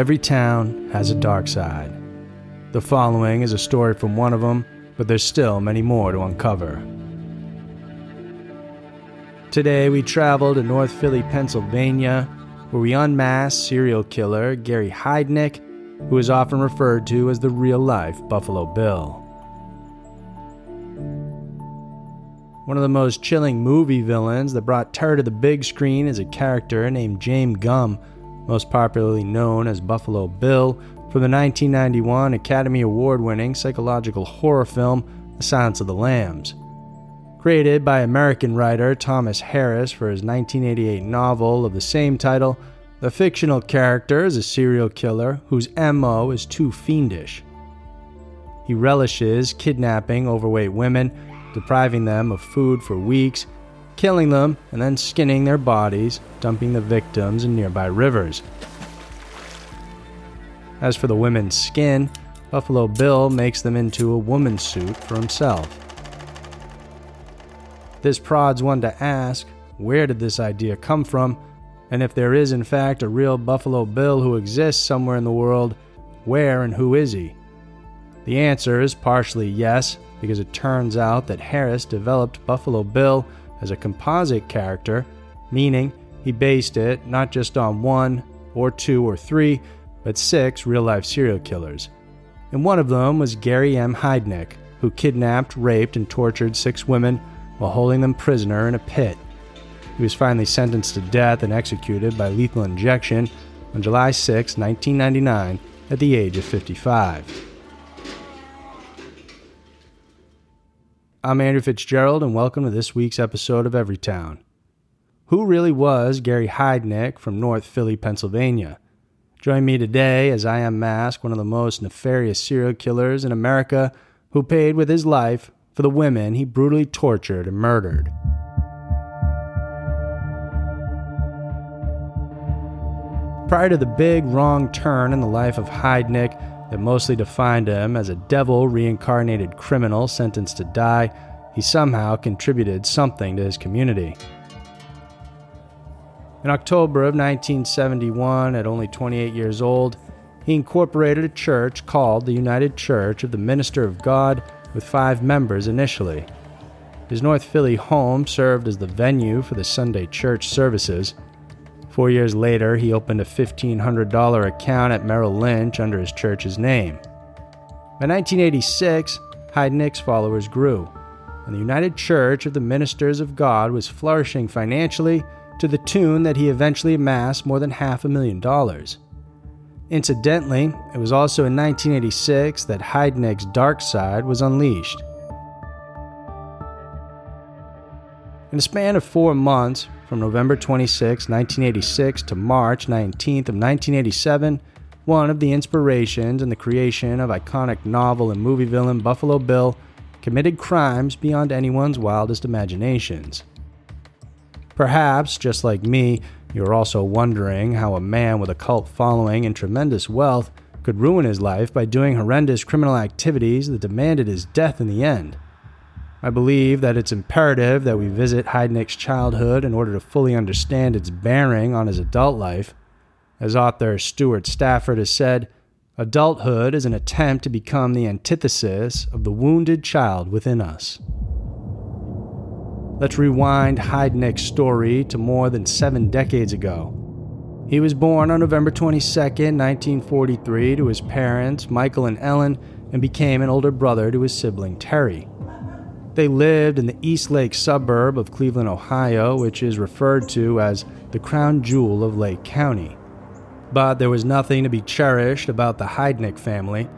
Every town has a dark side. The following is a story from one of them, but there's still many more to uncover. Today we travel to North Philly, Pennsylvania, where we unmask serial killer Gary Heidnik, who is often referred to as the real life Buffalo Bill. One of the most chilling movie villains that brought terror to the big screen is a character named James Gumb most popularly known as Buffalo Bill, from the 1991 Academy Award winning psychological horror film The Silence of the Lambs. Created by American writer Thomas Harris for his 1988 novel of the same title, the fictional character is a serial killer whose MO is too fiendish. He relishes kidnapping overweight women, depriving them of food for weeks, killing them, and then skinning their bodies, dumping the victims in nearby rivers. As for the women's skin, Buffalo Bill makes them into a woman's suit for himself. This prods one to ask where did this idea come from, and if there is in fact a real Buffalo Bill who exists somewhere in the world, where and who is he? The answer is partially yes, because it turns out that Harris developed Buffalo Bill as a composite character, meaning he based it not just on one or two or three, but six real life serial killers. And one of them was Gary M. Heidnik, who kidnapped, raped, and tortured six women while holding them prisoner in a pit. He was finally sentenced to death and executed by lethal injection on July 6, 1999, at the age of 55. I'm Andrew Fitzgerald, and welcome to this week's episode of Everytown. Who really was Gary Heidnik from North Philly, Pennsylvania? Join me today as I unmask one of the most nefarious serial killers in America who paid with his life for the women he brutally tortured and murdered. Prior to the big wrong turn in the life of Heidnik, that mostly defined him as a devil reincarnated criminal sentenced to die, he somehow contributed something to his community. In October of 1971, at only 28 years old, he incorporated a church called the United Church of the Minister of God with five members initially. His North Philly home served as the venue for the Sunday church services. Four years later, he opened a $1,500 account at Merrill Lynch under his church's name. By 1986, Heidnik's followers grew, and the United Church of the Ministers of God was flourishing financially to the tune that he eventually amassed more than half a million dollars. Incidentally, it was also in 1986 that Heidnik's dark side was unleashed. In a span of four months, from November 26, 1986 to March 19th of 1987, one of the inspirations in the creation of iconic novel and movie villain Buffalo Bill committed crimes beyond anyone's wildest imaginations. Perhaps, just like me, you're also wondering how a man with a cult following and tremendous wealth could ruin his life by doing horrendous criminal activities that demanded his death in the end. I believe that it's imperative that we visit Heidnik's childhood in order to fully understand its bearing on his adult life. As author Stuart Stafford has said, Adulthood is an attempt to become the antithesis of the wounded child within us. Let's rewind Heidnik's story to more than seven decades ago. He was born on November 22, 1943, to his parents, Michael and Ellen, and became an older brother to his sibling, Terry. They lived in the Eastlake suburb of Cleveland, Ohio, which is referred to as the crown jewel of Lake County. But there was nothing to be cherished about the Heidnik family.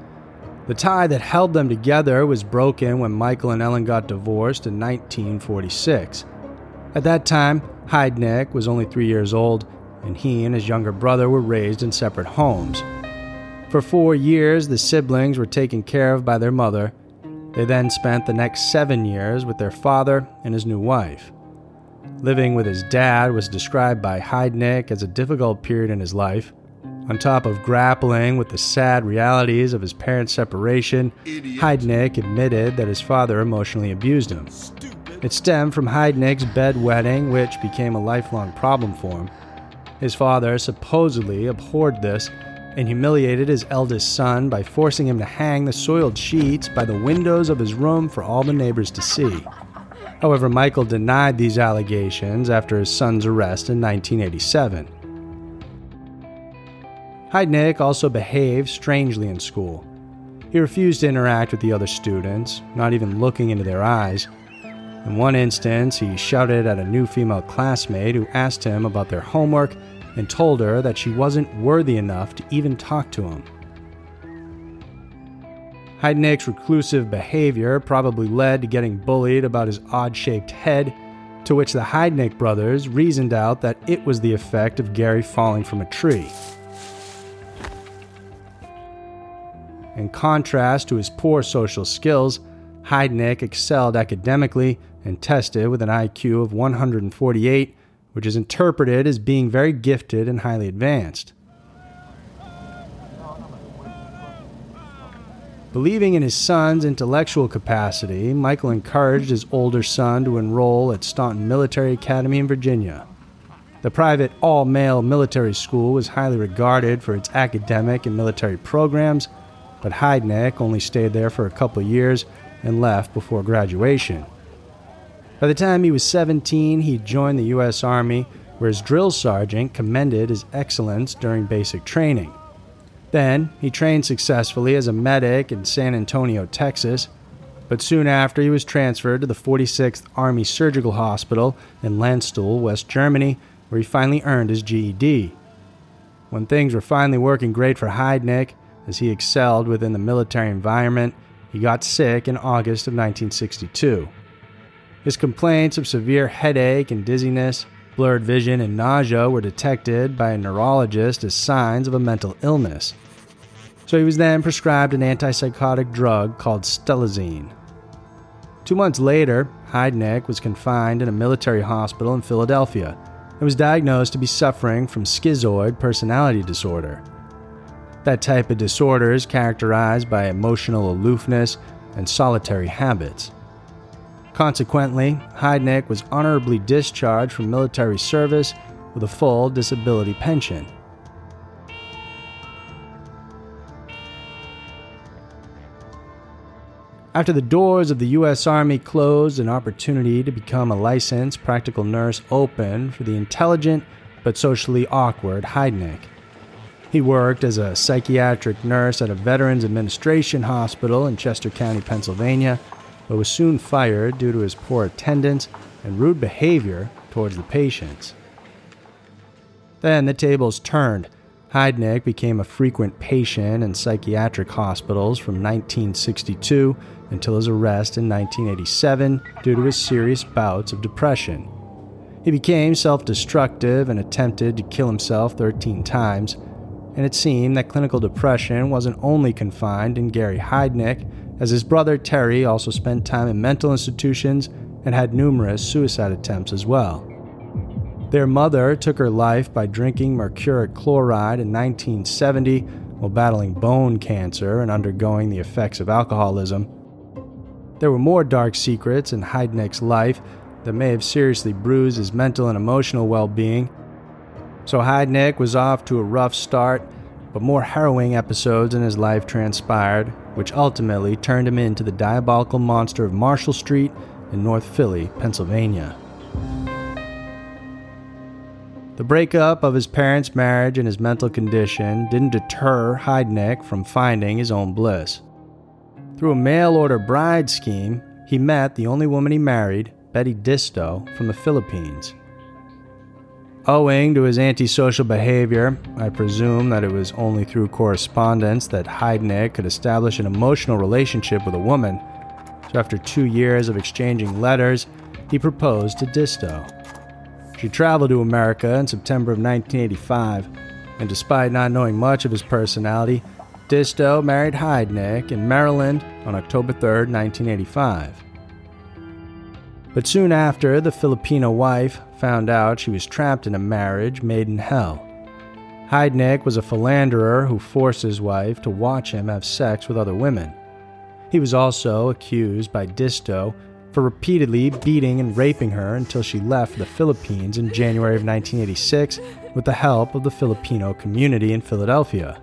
The tie that held them together was broken when Michael and Ellen got divorced in 1946. At that time, Heidnik was only three years old, and he and his younger brother were raised in separate homes. For four years, the siblings were taken care of by their mother. They then spent the next seven years with their father and his new wife. Living with his dad was described by Heidnik as a difficult period in his life. On top of grappling with the sad realities of his parents' separation, Heidnik admitted that his father emotionally abused him. It stemmed from Heidnik's bedwetting, which became a lifelong problem for him. His father supposedly abhorred this and humiliated his eldest son by forcing him to hang the soiled sheets by the windows of his room for all the neighbors to see. However, Michael denied these allegations after his son's arrest in 1987. Heidnik also behaved strangely in school. He refused to interact with the other students, not even looking into their eyes. In one instance, he shouted at a new female classmate who asked him about their homework and told her that she wasn't worthy enough to even talk to him. Heidnik's reclusive behavior probably led to getting bullied about his odd shaped head, to which the Heidnik brothers reasoned out that it was the effect of Gary falling from a tree. In contrast to his poor social skills, Heidnik excelled academically and tested with an IQ of 148, which is interpreted as being very gifted and highly advanced. Believing in his son's intellectual capacity, Michael encouraged his older son to enroll at Staunton Military Academy in Virginia. The private all male military school was highly regarded for its academic and military programs but Heidnik only stayed there for a couple years and left before graduation. By the time he was 17, he joined the U.S. Army, where his drill sergeant commended his excellence during basic training. Then, he trained successfully as a medic in San Antonio, Texas, but soon after he was transferred to the 46th Army Surgical Hospital in Landstuhl, West Germany, where he finally earned his GED. When things were finally working great for Heidnik, as he excelled within the military environment, he got sick in August of 1962. His complaints of severe headache and dizziness, blurred vision, and nausea were detected by a neurologist as signs of a mental illness. So he was then prescribed an antipsychotic drug called stelazine. Two months later, Heidnik was confined in a military hospital in Philadelphia and was diagnosed to be suffering from schizoid personality disorder. That type of disorder is characterized by emotional aloofness and solitary habits. Consequently, Heidnik was honorably discharged from military service with a full disability pension. After the doors of the U.S. Army closed, an opportunity to become a licensed practical nurse opened for the intelligent but socially awkward Heidnik. He worked as a psychiatric nurse at a Veterans Administration hospital in Chester County, Pennsylvania, but was soon fired due to his poor attendance and rude behavior towards the patients. Then the tables turned. Heidnik became a frequent patient in psychiatric hospitals from 1962 until his arrest in 1987 due to his serious bouts of depression. He became self destructive and attempted to kill himself 13 times and it seemed that clinical depression wasn't only confined in Gary Heidnik, as his brother Terry also spent time in mental institutions and had numerous suicide attempts as well. Their mother took her life by drinking mercuric chloride in 1970 while battling bone cancer and undergoing the effects of alcoholism. There were more dark secrets in Heidnik's life that may have seriously bruised his mental and emotional well being, so Heidnik was off to a rough start, but more harrowing episodes in his life transpired, which ultimately turned him into the diabolical monster of Marshall Street in North Philly, Pennsylvania. The breakup of his parents' marriage and his mental condition didn't deter Heidnik from finding his own bliss. Through a mail order bride scheme, he met the only woman he married, Betty Disto, from the Philippines. Owing to his antisocial behavior, I presume that it was only through correspondence that Heidnik could establish an emotional relationship with a woman. So, after two years of exchanging letters, he proposed to Disto. She traveled to America in September of 1985, and despite not knowing much of his personality, Disto married Heidnik in Maryland on October 3, 1985. But soon after, the Filipino wife found out she was trapped in a marriage made in hell. Heidnik was a philanderer who forced his wife to watch him have sex with other women. He was also accused by Disto for repeatedly beating and raping her until she left the Philippines in January of 1986 with the help of the Filipino community in Philadelphia.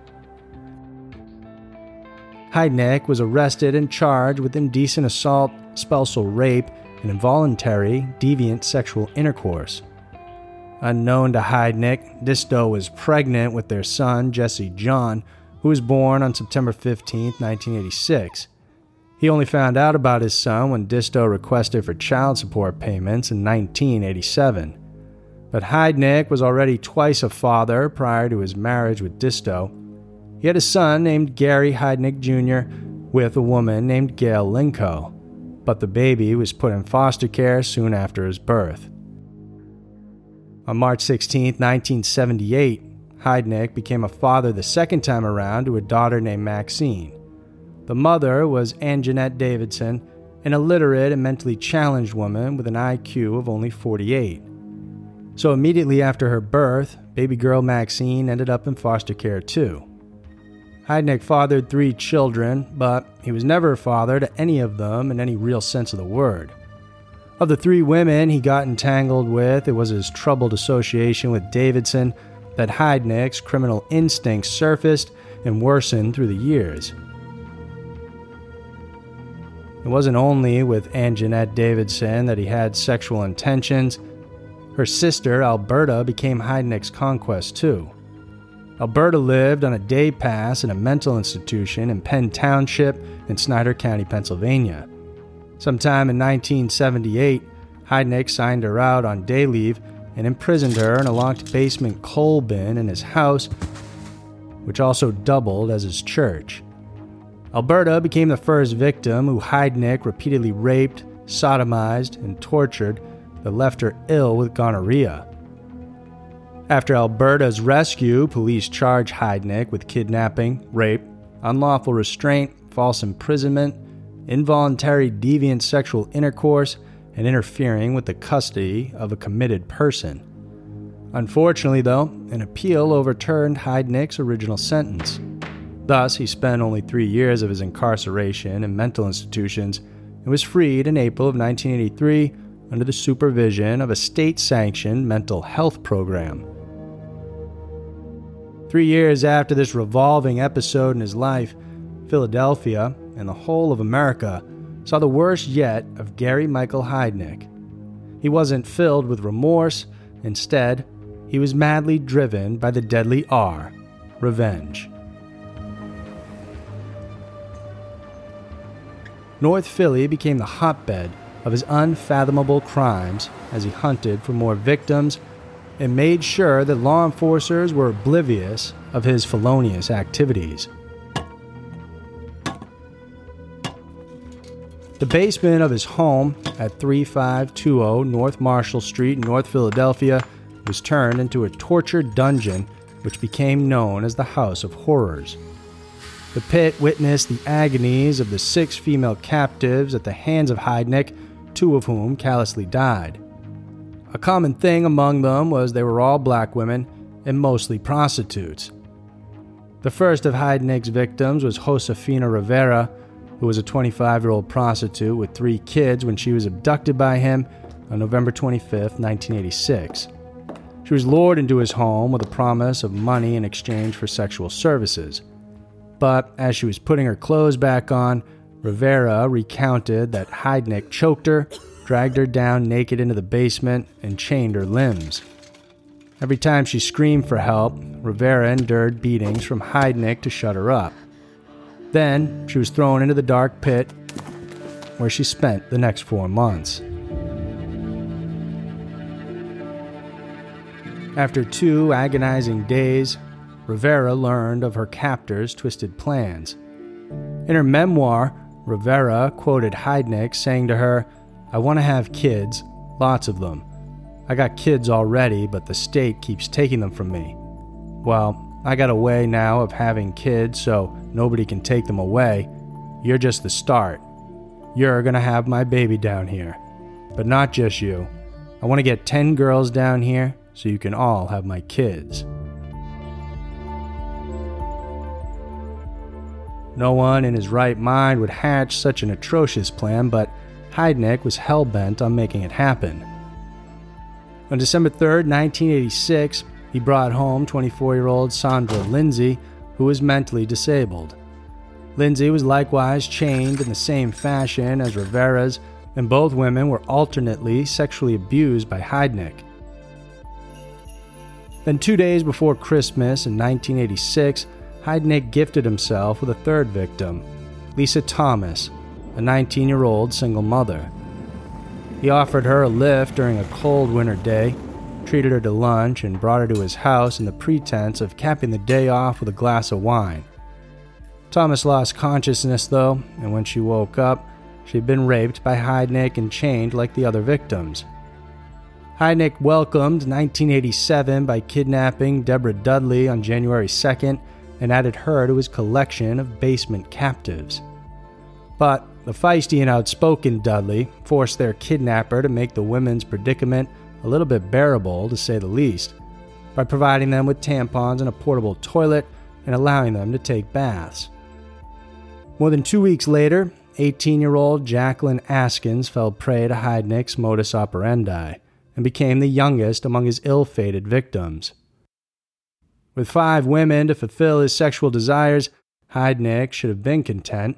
Heidnik was arrested and charged with indecent assault, spousal rape, and involuntary, deviant sexual intercourse. Unknown to Heidnik, Disto was pregnant with their son, Jesse John, who was born on September 15, 1986. He only found out about his son when Disto requested for child support payments in 1987. But Heidnik was already twice a father prior to his marriage with Disto. He had a son named Gary Heidnik Jr. with a woman named Gail Linko but the baby was put in foster care soon after his birth. On March 16, 1978, Heidnik became a father the second time around to a daughter named Maxine. The mother was Anjanette Davidson, an illiterate and mentally challenged woman with an IQ of only 48. So immediately after her birth, baby girl Maxine ended up in foster care too. Heidnik fathered three children, but he was never a father to any of them in any real sense of the word. Of the three women he got entangled with, it was his troubled association with Davidson that Heidnik's criminal instincts surfaced and worsened through the years. It wasn't only with Anjanette Davidson that he had sexual intentions. Her sister, Alberta, became Heidnik's conquest too. Alberta lived on a day pass in a mental institution in Penn Township in Snyder County, Pennsylvania. Sometime in 1978, Heidnik signed her out on day leave and imprisoned her in a locked basement coal bin in his house, which also doubled as his church. Alberta became the first victim who Heidnik repeatedly raped, sodomized, and tortured that left her ill with gonorrhea. After Alberta's rescue, police charged Heidnik with kidnapping, rape, unlawful restraint, false imprisonment, involuntary deviant sexual intercourse, and interfering with the custody of a committed person. Unfortunately, though, an appeal overturned Heidnik's original sentence. Thus, he spent only three years of his incarceration in mental institutions and was freed in April of 1983 under the supervision of a state sanctioned mental health program. Three years after this revolving episode in his life, Philadelphia and the whole of America saw the worst yet of Gary Michael Heidnik. He wasn't filled with remorse, instead, he was madly driven by the deadly R revenge. North Philly became the hotbed of his unfathomable crimes as he hunted for more victims and made sure that law enforcers were oblivious of his felonious activities. The basement of his home at 3520 North Marshall Street in North Philadelphia was turned into a torture dungeon which became known as the House of Horrors. The pit witnessed the agonies of the six female captives at the hands of Heidnik, two of whom callously died. A common thing among them was they were all black women and mostly prostitutes. The first of Heidnik's victims was Josefina Rivera, who was a 25 year old prostitute with three kids when she was abducted by him on November 25, 1986. She was lured into his home with a promise of money in exchange for sexual services. But as she was putting her clothes back on, Rivera recounted that Heidnik choked her, dragged her down naked into the basement, and chained her limbs. Every time she screamed for help, Rivera endured beatings from Heidnik to shut her up. Then she was thrown into the dark pit where she spent the next four months. After two agonizing days, Rivera learned of her captor's twisted plans. In her memoir, Rivera quoted Heidnik saying to her, I want to have kids, lots of them. I got kids already, but the state keeps taking them from me. Well, I got a way now of having kids so nobody can take them away. You're just the start. You're gonna have my baby down here. But not just you. I want to get 10 girls down here so you can all have my kids. No one in his right mind would hatch such an atrocious plan, but Heidnik was hell bent on making it happen. On December 3, 1986, he brought home 24 year old Sandra Lindsay, who was mentally disabled. Lindsay was likewise chained in the same fashion as Rivera's, and both women were alternately sexually abused by Heidnik. Then, two days before Christmas in 1986, Heidnik gifted himself with a third victim, Lisa Thomas, a 19 year old single mother. He offered her a lift during a cold winter day, treated her to lunch, and brought her to his house in the pretense of capping the day off with a glass of wine. Thomas lost consciousness, though, and when she woke up, she had been raped by Heidnik and chained like the other victims. Heidnik welcomed 1987 by kidnapping Deborah Dudley on January 2nd and added her to his collection of basement captives. But the feisty and outspoken Dudley forced their kidnapper to make the women's predicament a little bit bearable, to say the least, by providing them with tampons and a portable toilet and allowing them to take baths. More than two weeks later, 18 year old Jacqueline Askins fell prey to Heidnik's modus operandi and became the youngest among his ill fated victims. With five women to fulfill his sexual desires, Heidnik should have been content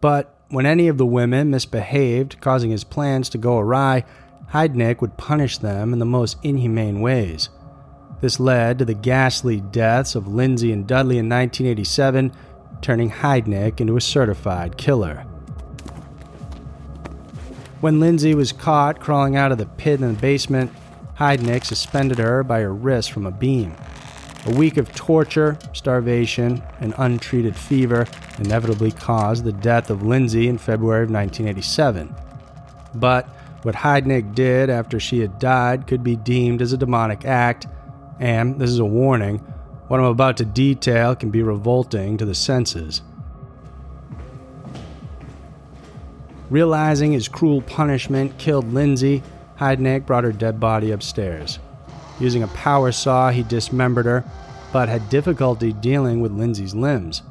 but when any of the women misbehaved, causing his plans to go awry, Heidnik would punish them in the most inhumane ways. This led to the ghastly deaths of Lindsay and Dudley in 1987, turning Heidnik into a certified killer. When Lindsay was caught crawling out of the pit in the basement, Heidnik suspended her by her wrist from a beam. A week of torture, starvation, and untreated fever inevitably caused the death of Lindsay in February of 1987. But what Heidnik did after she had died could be deemed as a demonic act, and this is a warning what I'm about to detail can be revolting to the senses. Realizing his cruel punishment killed Lindsay, Heidnik brought her dead body upstairs. Using a power saw, he dismembered her, but had difficulty dealing with Lindsay's limbs.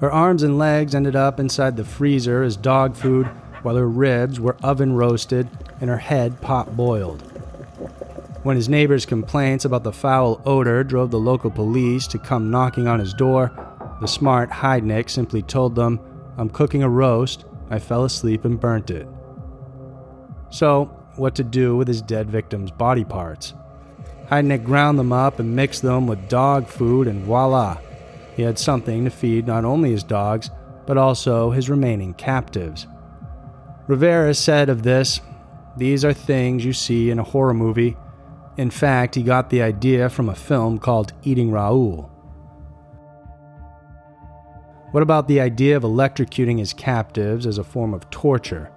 Her arms and legs ended up inside the freezer as dog food, while her ribs were oven roasted and her head pot boiled. When his neighbors' complaints about the foul odor drove the local police to come knocking on his door, the smart Heidnik simply told them, I'm cooking a roast, I fell asleep and burnt it. So, what to do with his dead victim's body parts? Heidnik ground them up and mixed them with dog food, and voila! He had something to feed not only his dogs, but also his remaining captives. Rivera said of this, These are things you see in a horror movie. In fact, he got the idea from a film called Eating Raoul. What about the idea of electrocuting his captives as a form of torture?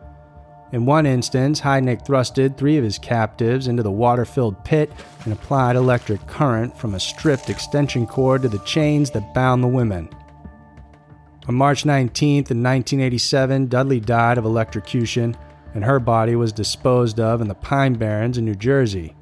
In one instance, Heidnik thrusted three of his captives into the water filled pit and applied electric current from a stripped extension cord to the chains that bound the women. On March 19th, in 1987, Dudley died of electrocution, and her body was disposed of in the Pine Barrens in New Jersey.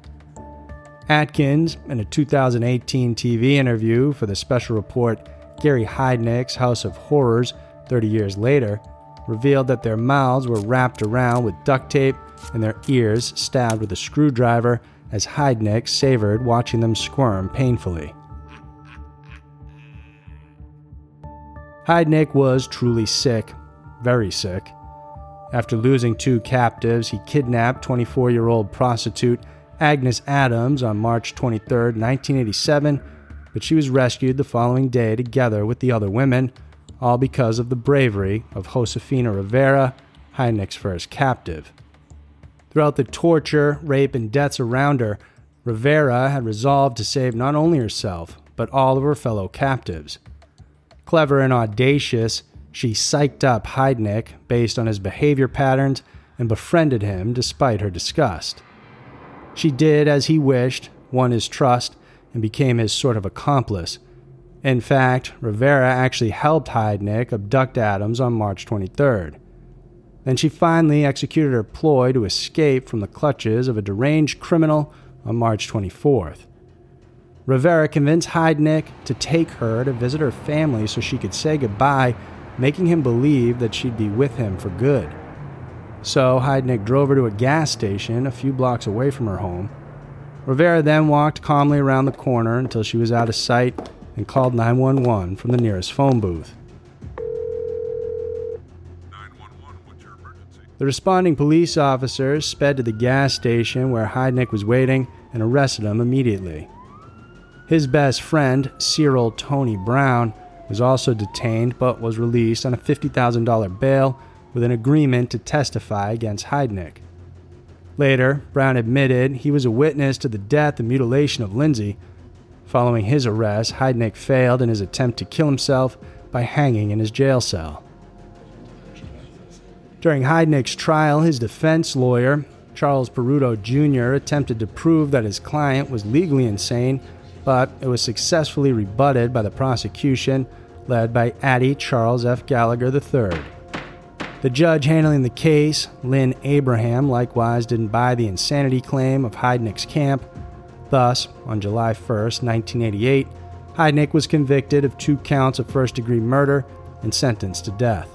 Atkins, in a 2018 TV interview for the special report Gary Heidnik's House of Horrors 30 years later, revealed that their mouths were wrapped around with duct tape and their ears stabbed with a screwdriver as Heidnik savored watching them squirm painfully. Heidnik was truly sick, very sick. After losing two captives, he kidnapped 24 year old prostitute Agnes Adams on March 23, 1987, but she was rescued the following day together with the other women, all because of the bravery of Josefina Rivera, Heidnik's first captive. Throughout the torture, rape, and deaths around her, Rivera had resolved to save not only herself, but all of her fellow captives. Clever and audacious, she psyched up Heidnik based on his behavior patterns and befriended him despite her disgust. She did as he wished, won his trust, and became his sort of accomplice. In fact, Rivera actually helped Heidnik abduct Adams on March 23rd. Then she finally executed her ploy to escape from the clutches of a deranged criminal on March 24th. Rivera convinced Heidnik to take her to visit her family so she could say goodbye, making him believe that she'd be with him for good. So Heidnik drove her to a gas station a few blocks away from her home. Rivera then walked calmly around the corner until she was out of sight and called 911 from the nearest phone booth. The responding police officers sped to the gas station where Heidnik was waiting and arrested him immediately. His best friend, Cyril Tony Brown, was also detained but was released on a $50,000 bail with an agreement to testify against Heidnik. Later, Brown admitted he was a witness to the death and mutilation of Lindsay. Following his arrest, Heidnik failed in his attempt to kill himself by hanging in his jail cell. During Heidnik's trial, his defense lawyer, Charles Peruto Jr., attempted to prove that his client was legally insane, but it was successfully rebutted by the prosecution, led by Addy Charles F. Gallagher III. The judge handling the case, Lynn Abraham, likewise didn't buy the insanity claim of Heidnik's camp. Thus, on July 1, 1988, Heidnik was convicted of two counts of first degree murder and sentenced to death.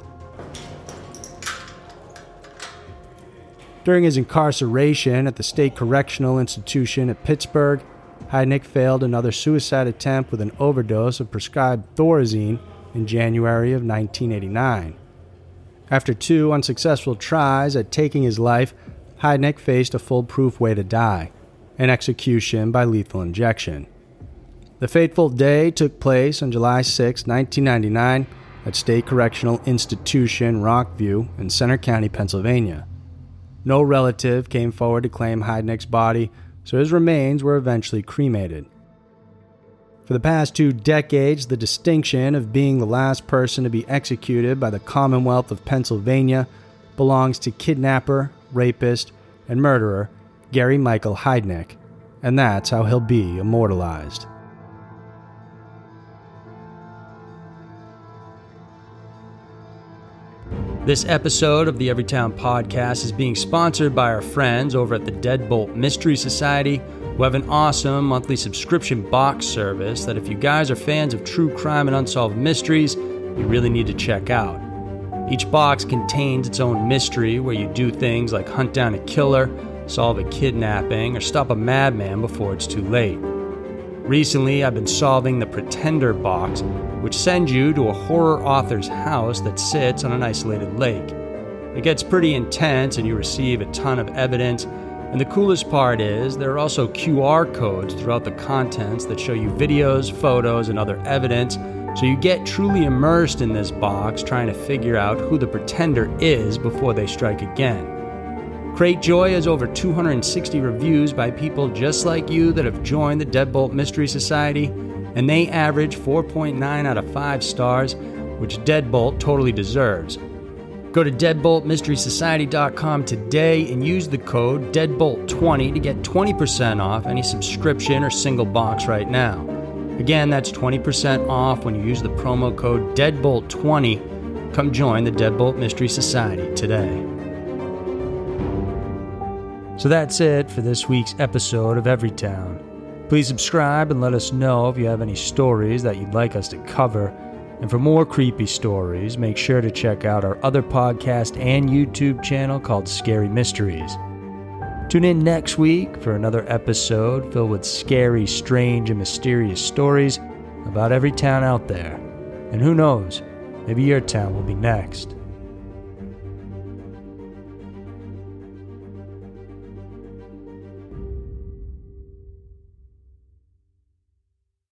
During his incarceration at the State Correctional Institution at Pittsburgh, Heidnik failed another suicide attempt with an overdose of prescribed Thorazine in January of 1989. After two unsuccessful tries at taking his life, Heidnik faced a foolproof way to die an execution by lethal injection. The fateful day took place on July 6, 1999, at State Correctional Institution, Rockview, in Centre County, Pennsylvania. No relative came forward to claim Heidnik's body, so his remains were eventually cremated. For the past two decades, the distinction of being the last person to be executed by the Commonwealth of Pennsylvania belongs to kidnapper, rapist, and murderer Gary Michael Heidnik, and that's how he'll be immortalized. This episode of the Everytown podcast is being sponsored by our friends over at the Deadbolt Mystery Society we have an awesome monthly subscription box service that, if you guys are fans of true crime and unsolved mysteries, you really need to check out. Each box contains its own mystery where you do things like hunt down a killer, solve a kidnapping, or stop a madman before it's too late. Recently, I've been solving the Pretender box, which sends you to a horror author's house that sits on an isolated lake. It gets pretty intense, and you receive a ton of evidence and the coolest part is there are also QR codes throughout the contents that show you videos, photos, and other evidence, so you get truly immersed in this box trying to figure out who the pretender is before they strike again. Cratejoy has over 260 reviews by people just like you that have joined the Deadbolt Mystery Society, and they average 4.9 out of 5 stars, which Deadbolt totally deserves. Go to deadboltmysterysociety.com today and use the code DEADBOLT20 to get 20% off any subscription or single box right now. Again, that's 20% off when you use the promo code DEADBOLT20. Come join the Deadbolt Mystery Society today. So that's it for this week's episode of Everytown. Please subscribe and let us know if you have any stories that you'd like us to cover. And for more creepy stories, make sure to check out our other podcast and YouTube channel called Scary Mysteries. Tune in next week for another episode filled with scary, strange, and mysterious stories about every town out there. And who knows, maybe your town will be next.